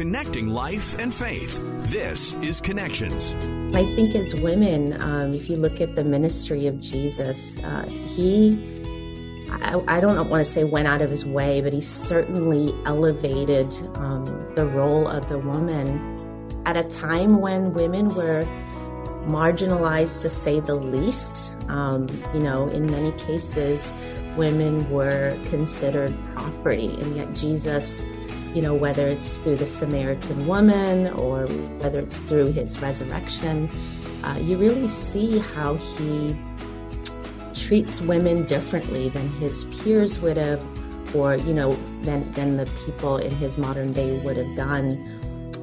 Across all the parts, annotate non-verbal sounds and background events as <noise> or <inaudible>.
connecting life and faith. This is Connections. I think as women, um, if you look at the ministry of Jesus, uh, he, I, I, don't want to say went out of his way, but he certainly elevated um, the role of the woman at a time when women were marginalized to say the least. Um, you know, in many cases, women were considered property, and yet Jesus, you know, whether it's through the Samaritan woman or whether it's through his resurrection, uh, you really see how he treats women differently than his peers would have, or you know, than than the people in his modern day would have done.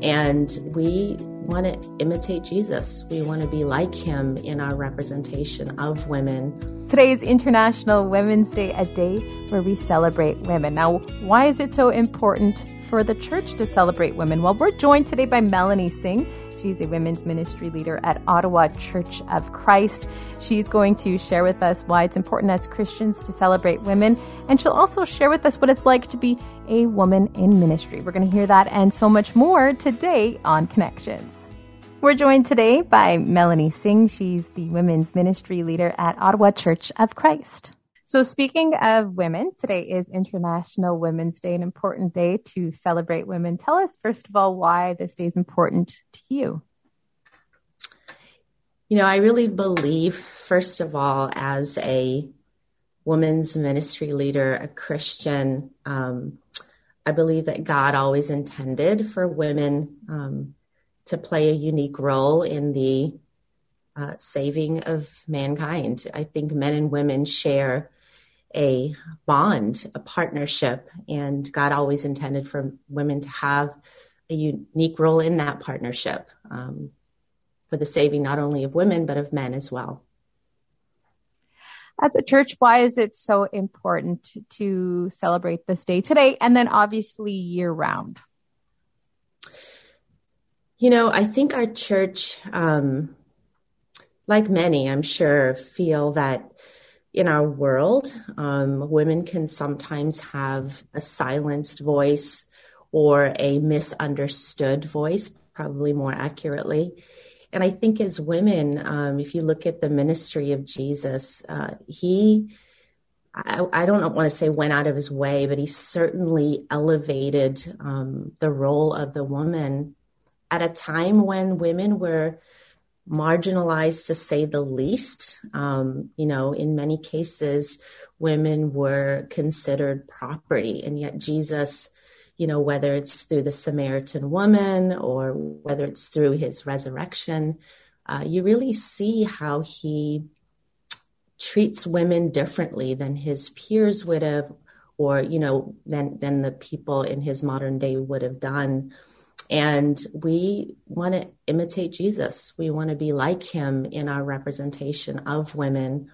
And we want to imitate Jesus. We want to be like him in our representation of women. Today is International Women's Day, a day where we celebrate women. Now, why is it so important for the church to celebrate women? Well, we're joined today by Melanie Singh. She's a women's ministry leader at Ottawa Church of Christ. She's going to share with us why it's important as Christians to celebrate women, and she'll also share with us what it's like to be a woman in ministry. We're going to hear that and so much more today on Connections. We're joined today by Melanie Singh. She's the women's ministry leader at Ottawa Church of Christ. So, speaking of women, today is International Women's Day, an important day to celebrate women. Tell us, first of all, why this day is important to you. You know, I really believe, first of all, as a women's ministry leader, a Christian, um, I believe that God always intended for women um, to play a unique role in the uh, saving of mankind. I think men and women share a bond, a partnership, and God always intended for women to have a unique role in that partnership um, for the saving not only of women but of men as well. As a church, why is it so important to celebrate this day today and then obviously year round? You know, I think our church, um, like many, I'm sure, feel that in our world, um, women can sometimes have a silenced voice or a misunderstood voice, probably more accurately. And I think as women, um, if you look at the ministry of Jesus, uh, he, I, I, don't want to say went out of his way, but he certainly elevated um, the role of the woman at a time when women were marginalized to say the least. Um, you know, in many cases, women were considered property, and yet Jesus, you know, whether it's through the Samaritan woman or whether it's through his resurrection, uh, you really see how he treats women differently than his peers would have, or you know, than than the people in his modern day would have done. And we want to imitate Jesus. We want to be like him in our representation of women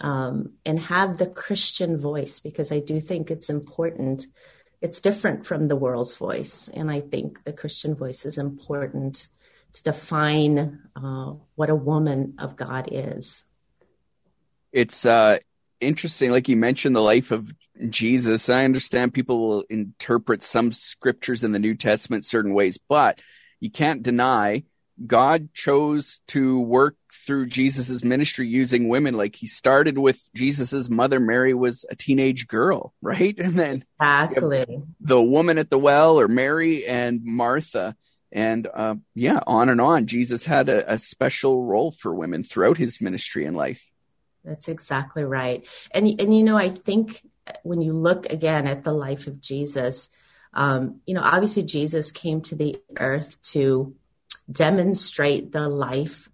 um, and have the Christian voice because I do think it's important. It's different from the world's voice. And I think the Christian voice is important to define uh, what a woman of God is. It's uh, interesting, like you mentioned, the life of Jesus. I understand people will interpret some scriptures in the New Testament certain ways, but you can't deny God chose to work through Jesus's ministry using women. Like he started with Jesus's mother, Mary was a teenage girl, <laughs> right? And then exactly the woman at the well, or Mary and Martha, and uh, yeah, on and on. Jesus had a, a special role for women throughout his ministry and life. That's exactly right. And and you know, I think when you look again at the life of Jesus, um, you know, obviously Jesus came to the earth to demonstrate the life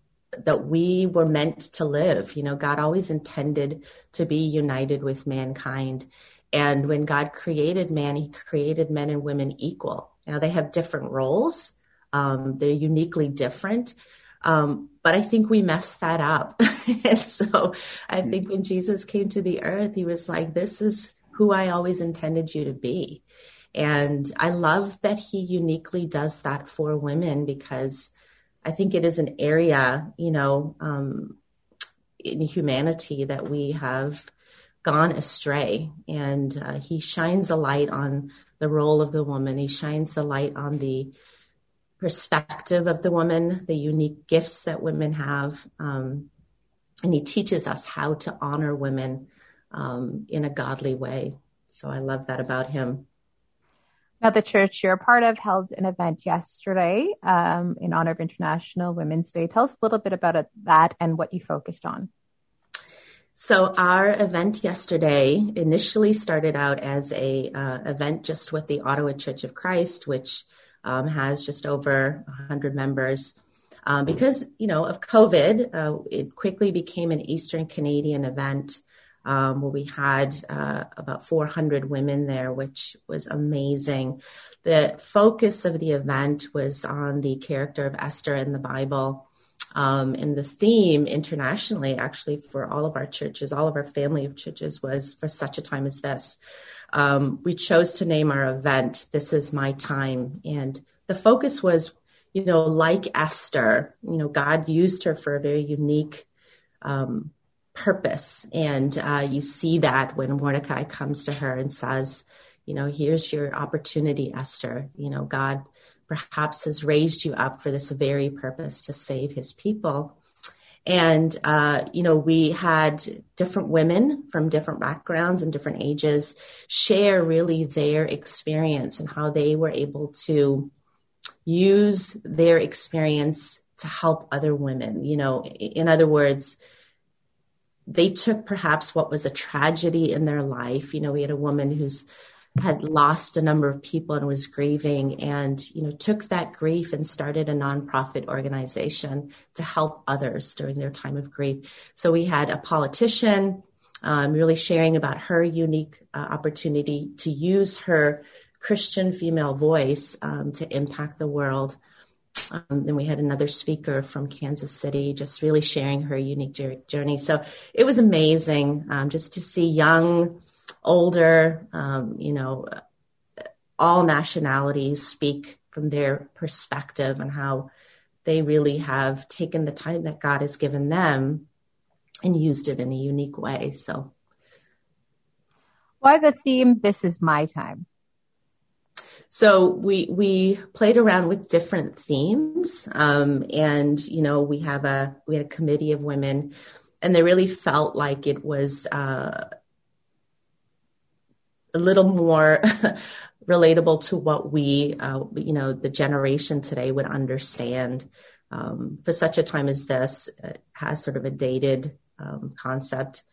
that we were meant to live. You know, God always intended to be united with mankind. And when God created man, he created men and women equal. Now they have different roles. Um, they're uniquely different. Um, but I think we messed that up. <laughs> and so I hmm. think when Jesus came to the earth, he was like, this is who I always intended you to be. And I love that he uniquely does that for women because I think it is an area, you know, um, in humanity that we have gone astray. And uh, he shines a light on the role of the woman. He shines the light on the perspective of the woman, the unique gifts that women have. Um, and he teaches us how to honor women um, in a godly way. So I love that about him. Now, the church you're a part of held an event yesterday um, in honor of International Women's Day. Tell us a little bit about it, that and what you focused on. So our event yesterday initially started out as a uh, event just with the Ottawa Church of Christ, which um, has just over 100 members. Um, because you know of COVID, uh, it quickly became an Eastern Canadian event um, where we had uh, about 400 women there, which was amazing. The focus of the event was on the character of Esther in the Bible. Um, and the theme internationally, actually, for all of our churches, all of our family of churches, was for such a time as this. Um, we chose to name our event This Is My Time. And the focus was, you know, like Esther, you know, God used her for a very unique um, purpose. And uh, you see that when Mordecai comes to her and says, you know, here's your opportunity, Esther. You know, God perhaps has raised you up for this very purpose to save his people. And, uh, you know, we had different women from different backgrounds and different ages share really their experience and how they were able to use their experience to help other women. You know, in other words, they took perhaps what was a tragedy in their life. You know, we had a woman who's had lost a number of people and was grieving and you know took that grief and started a nonprofit organization to help others during their time of grief so we had a politician um, really sharing about her unique uh, opportunity to use her christian female voice um, to impact the world um, then we had another speaker from Kansas City just really sharing her unique journey. So it was amazing um, just to see young, older, um, you know, all nationalities speak from their perspective and how they really have taken the time that God has given them and used it in a unique way. So, why the theme, This is My Time? So we we played around with different themes, um, and you know we have a we had a committee of women, and they really felt like it was uh, a little more <laughs> relatable to what we uh, you know the generation today would understand. Um, for such a time as this, it has sort of a dated um, concept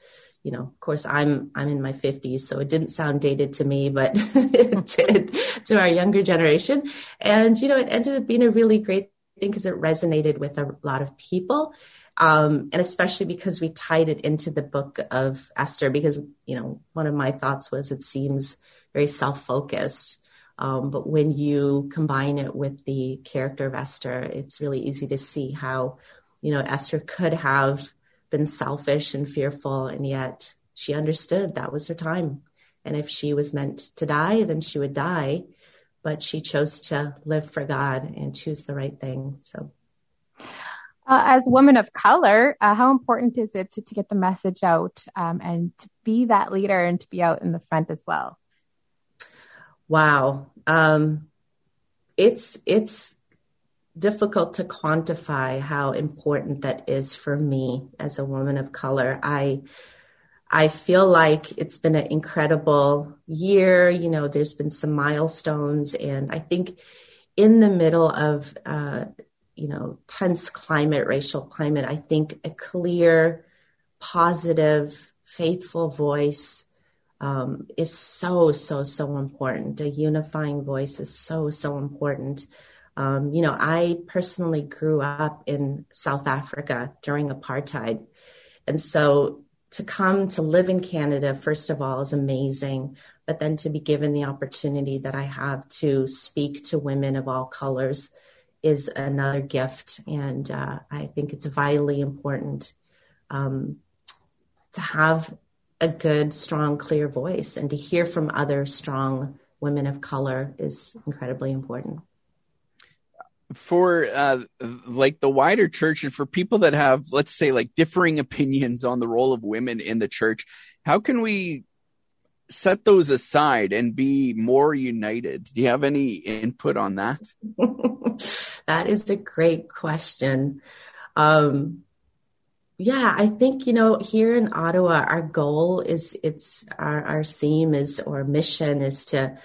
you know, of course, I'm I'm in my 50s, so it didn't sound dated to me, but <laughs> did <laughs> to our younger generation. And you know, it ended up being a really great thing because it resonated with a lot of people, um, and especially because we tied it into the book of Esther. Because you know, one of my thoughts was it seems very self-focused. Um, but when you combine it with the character of Esther, it's really easy to see how, you know, Esther could have been selfish and fearful, and yet she understood that was her time. And if she was meant to die, then she would die. But she chose to live for God and choose the right thing. So, uh, as women of color, uh, how important is it to, to get the message out um, and to be that leader and to be out in the front as well? Wow, um, it's it's difficult to quantify how important that is for me as a woman of color. I I feel like it's been an incredible year. You know, there's been some milestones, and I think in the middle of uh, you know tense climate, racial climate, I think a clear, positive, faithful voice um, is so so so important. A unifying voice is so so important. Um, you know, I personally grew up in South Africa during apartheid. And so to come to live in Canada, first of all, is amazing. But then to be given the opportunity that I have to speak to women of all colors is another gift. And uh, I think it's vitally important um, to have a good, strong, clear voice and to hear from other strong women of color is incredibly important for uh, like the wider church and for people that have let's say like differing opinions on the role of women in the church how can we set those aside and be more united? Do you have any input on that? <laughs> that is a great question. Um, yeah, I think, you know, here in Ottawa, our goal is it's our, our theme is or mission is to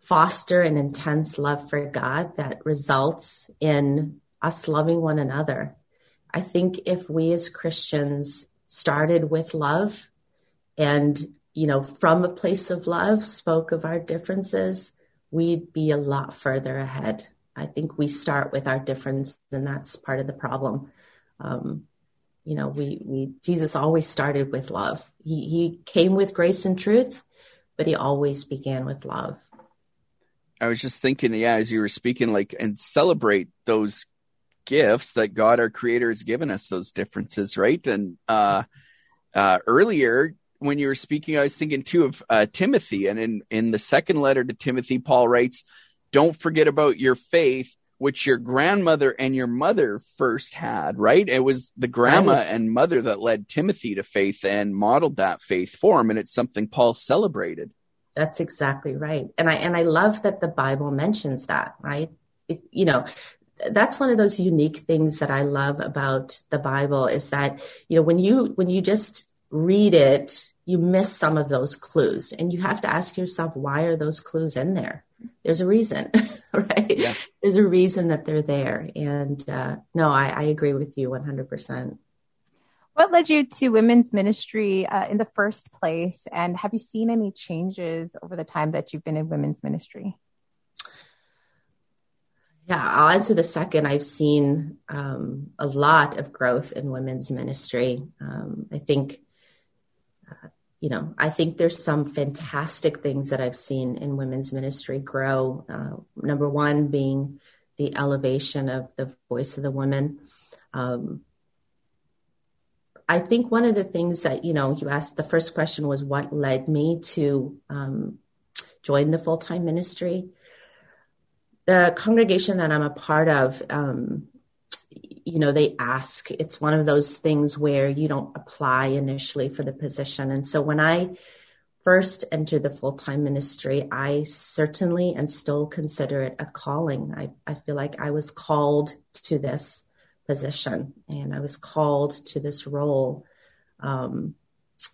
foster an intense love for God that results in us loving one another. I think if we as Christians started with love and, you know, from a place of love spoke of our differences, we'd be a lot further ahead. I think we start with our difference, and that's part of the problem. Um, you know, we, we, Jesus always started with love. He, he came with grace and truth, but he always began with love. I was just thinking, yeah, as you were speaking, like, and celebrate those gifts that God, our creator, has given us, those differences, right? And, uh, uh, earlier when you were speaking, I was thinking too of, uh, Timothy. And in, in the second letter to Timothy, Paul writes, don't forget about your faith, which your grandmother and your mother first had, right? It was the grandma right. and mother that led Timothy to faith and modeled that faith for him. And it's something Paul celebrated. That's exactly right. And I, and I love that the Bible mentions that, right? It, you know, that's one of those unique things that I love about the Bible is that, you know, when you, when you just read it, you miss some of those clues and you have to ask yourself, why are those clues in there? There's a reason, <laughs> right? Yeah. There's a reason that they're there. And uh, no, I, I agree with you 100%. What led you to women's ministry uh, in the first place? And have you seen any changes over the time that you've been in women's ministry? Yeah, I'll answer the second. I've seen um, a lot of growth in women's ministry. Um, I think you know, I think there's some fantastic things that I've seen in women's ministry grow. Uh, number one being the elevation of the voice of the woman. Um, I think one of the things that, you know, you asked the first question was what led me to um, join the full time ministry. The congregation that I'm a part of, um, you know, they ask. It's one of those things where you don't apply initially for the position. And so when I first entered the full time ministry, I certainly and still consider it a calling. I, I feel like I was called to this position and I was called to this role. Um,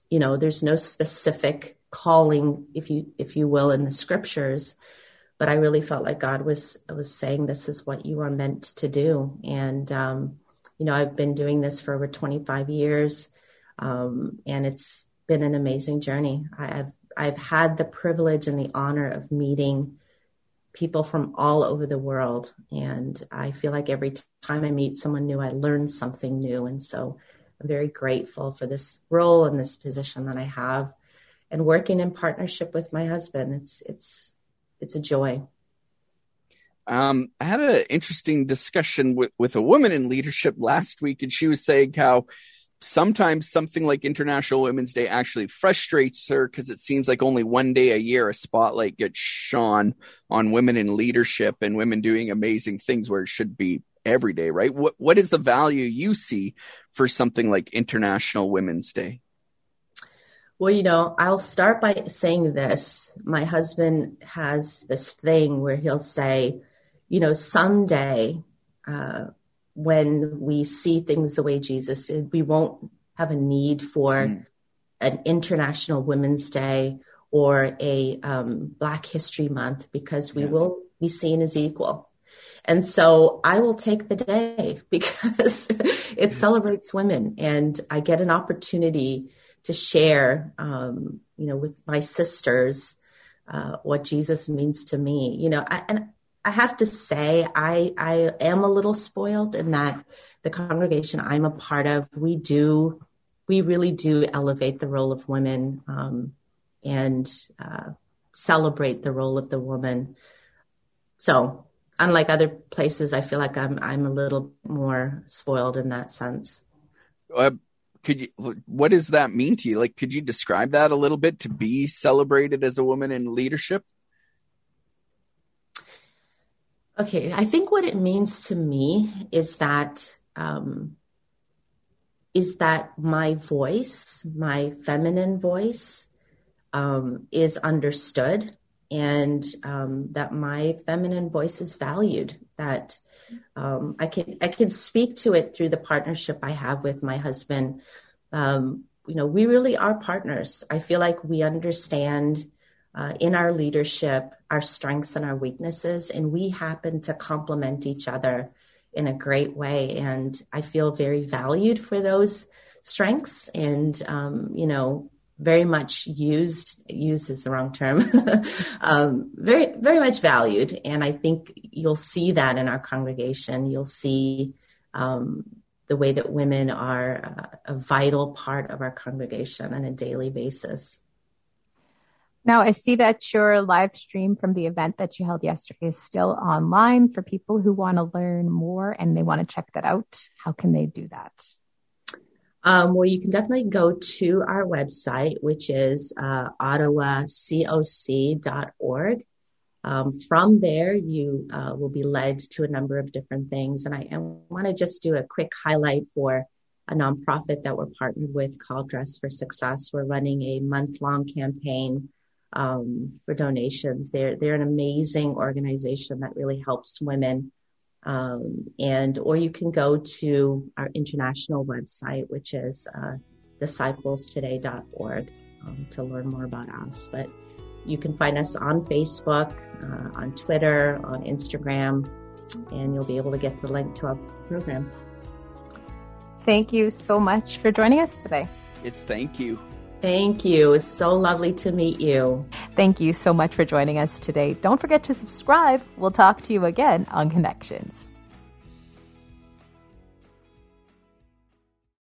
you know, there's no specific calling, if you if you will, in the scriptures but I really felt like God was was saying this is what you are meant to do. And um, you know, I've been doing this for over 25 years, um, and it's been an amazing journey. I've I've had the privilege and the honor of meeting people from all over the world, and I feel like every time I meet someone new, I learn something new. And so, I'm very grateful for this role and this position that I have, and working in partnership with my husband. It's it's it's a joy. Um, I had an interesting discussion with, with a woman in leadership last week, and she was saying how sometimes something like International Women's Day actually frustrates her because it seems like only one day a year a spotlight gets shone on women in leadership and women doing amazing things where it should be every day, right? What what is the value you see for something like International Women's Day? Well, you know, I'll start by saying this. My husband has this thing where he'll say, you know, someday uh, when we see things the way Jesus did, we won't have a need for mm. an International Women's Day or a um, Black History Month because we yeah. will be seen as equal. And so I will take the day <laughs> because <laughs> it celebrates women and I get an opportunity to share, um, you know, with my sisters uh, what Jesus means to me. You know, I, and I have to say, I I am a little spoiled in that the congregation I'm a part of, we do, we really do elevate the role of women um, and uh, celebrate the role of the woman. So, unlike other places, I feel like I'm I'm a little more spoiled in that sense. Uh, could you what does that mean to you? Like could you describe that a little bit to be celebrated as a woman in leadership? Okay i think what it means to me is that um, is that my voice my feminine voice um, is understood and um, that my feminine voice is valued. That um, I can I can speak to it through the partnership I have with my husband. Um, you know, we really are partners. I feel like we understand uh, in our leadership our strengths and our weaknesses, and we happen to complement each other in a great way. And I feel very valued for those strengths, and um, you know, very much used used is the wrong term <laughs> um, very very much valued. And i think you'll see that in our congregation. You'll see um, the way that women are a vital part of our congregation on a daily basis. Now i see that your live stream from the event that you held yesterday is still online for people who want to learn more and they want to check that out. How can they do that um, well, you can definitely go to our website, which is uh, ottawacoc.org. Um, from there, you uh, will be led to a number of different things. And I, I want to just do a quick highlight for a nonprofit that we're partnered with called Dress for Success. We're running a month long campaign um, for donations. They're, they're an amazing organization that really helps women um, and or you can go to our international website, which is uh, disciplestoday.org, um, to learn more about us. But you can find us on Facebook, uh, on Twitter, on Instagram, and you'll be able to get the link to our program. Thank you so much for joining us today. It's thank you. Thank you. It's so lovely to meet you. Thank you so much for joining us today. Don't forget to subscribe. We'll talk to you again on Connections.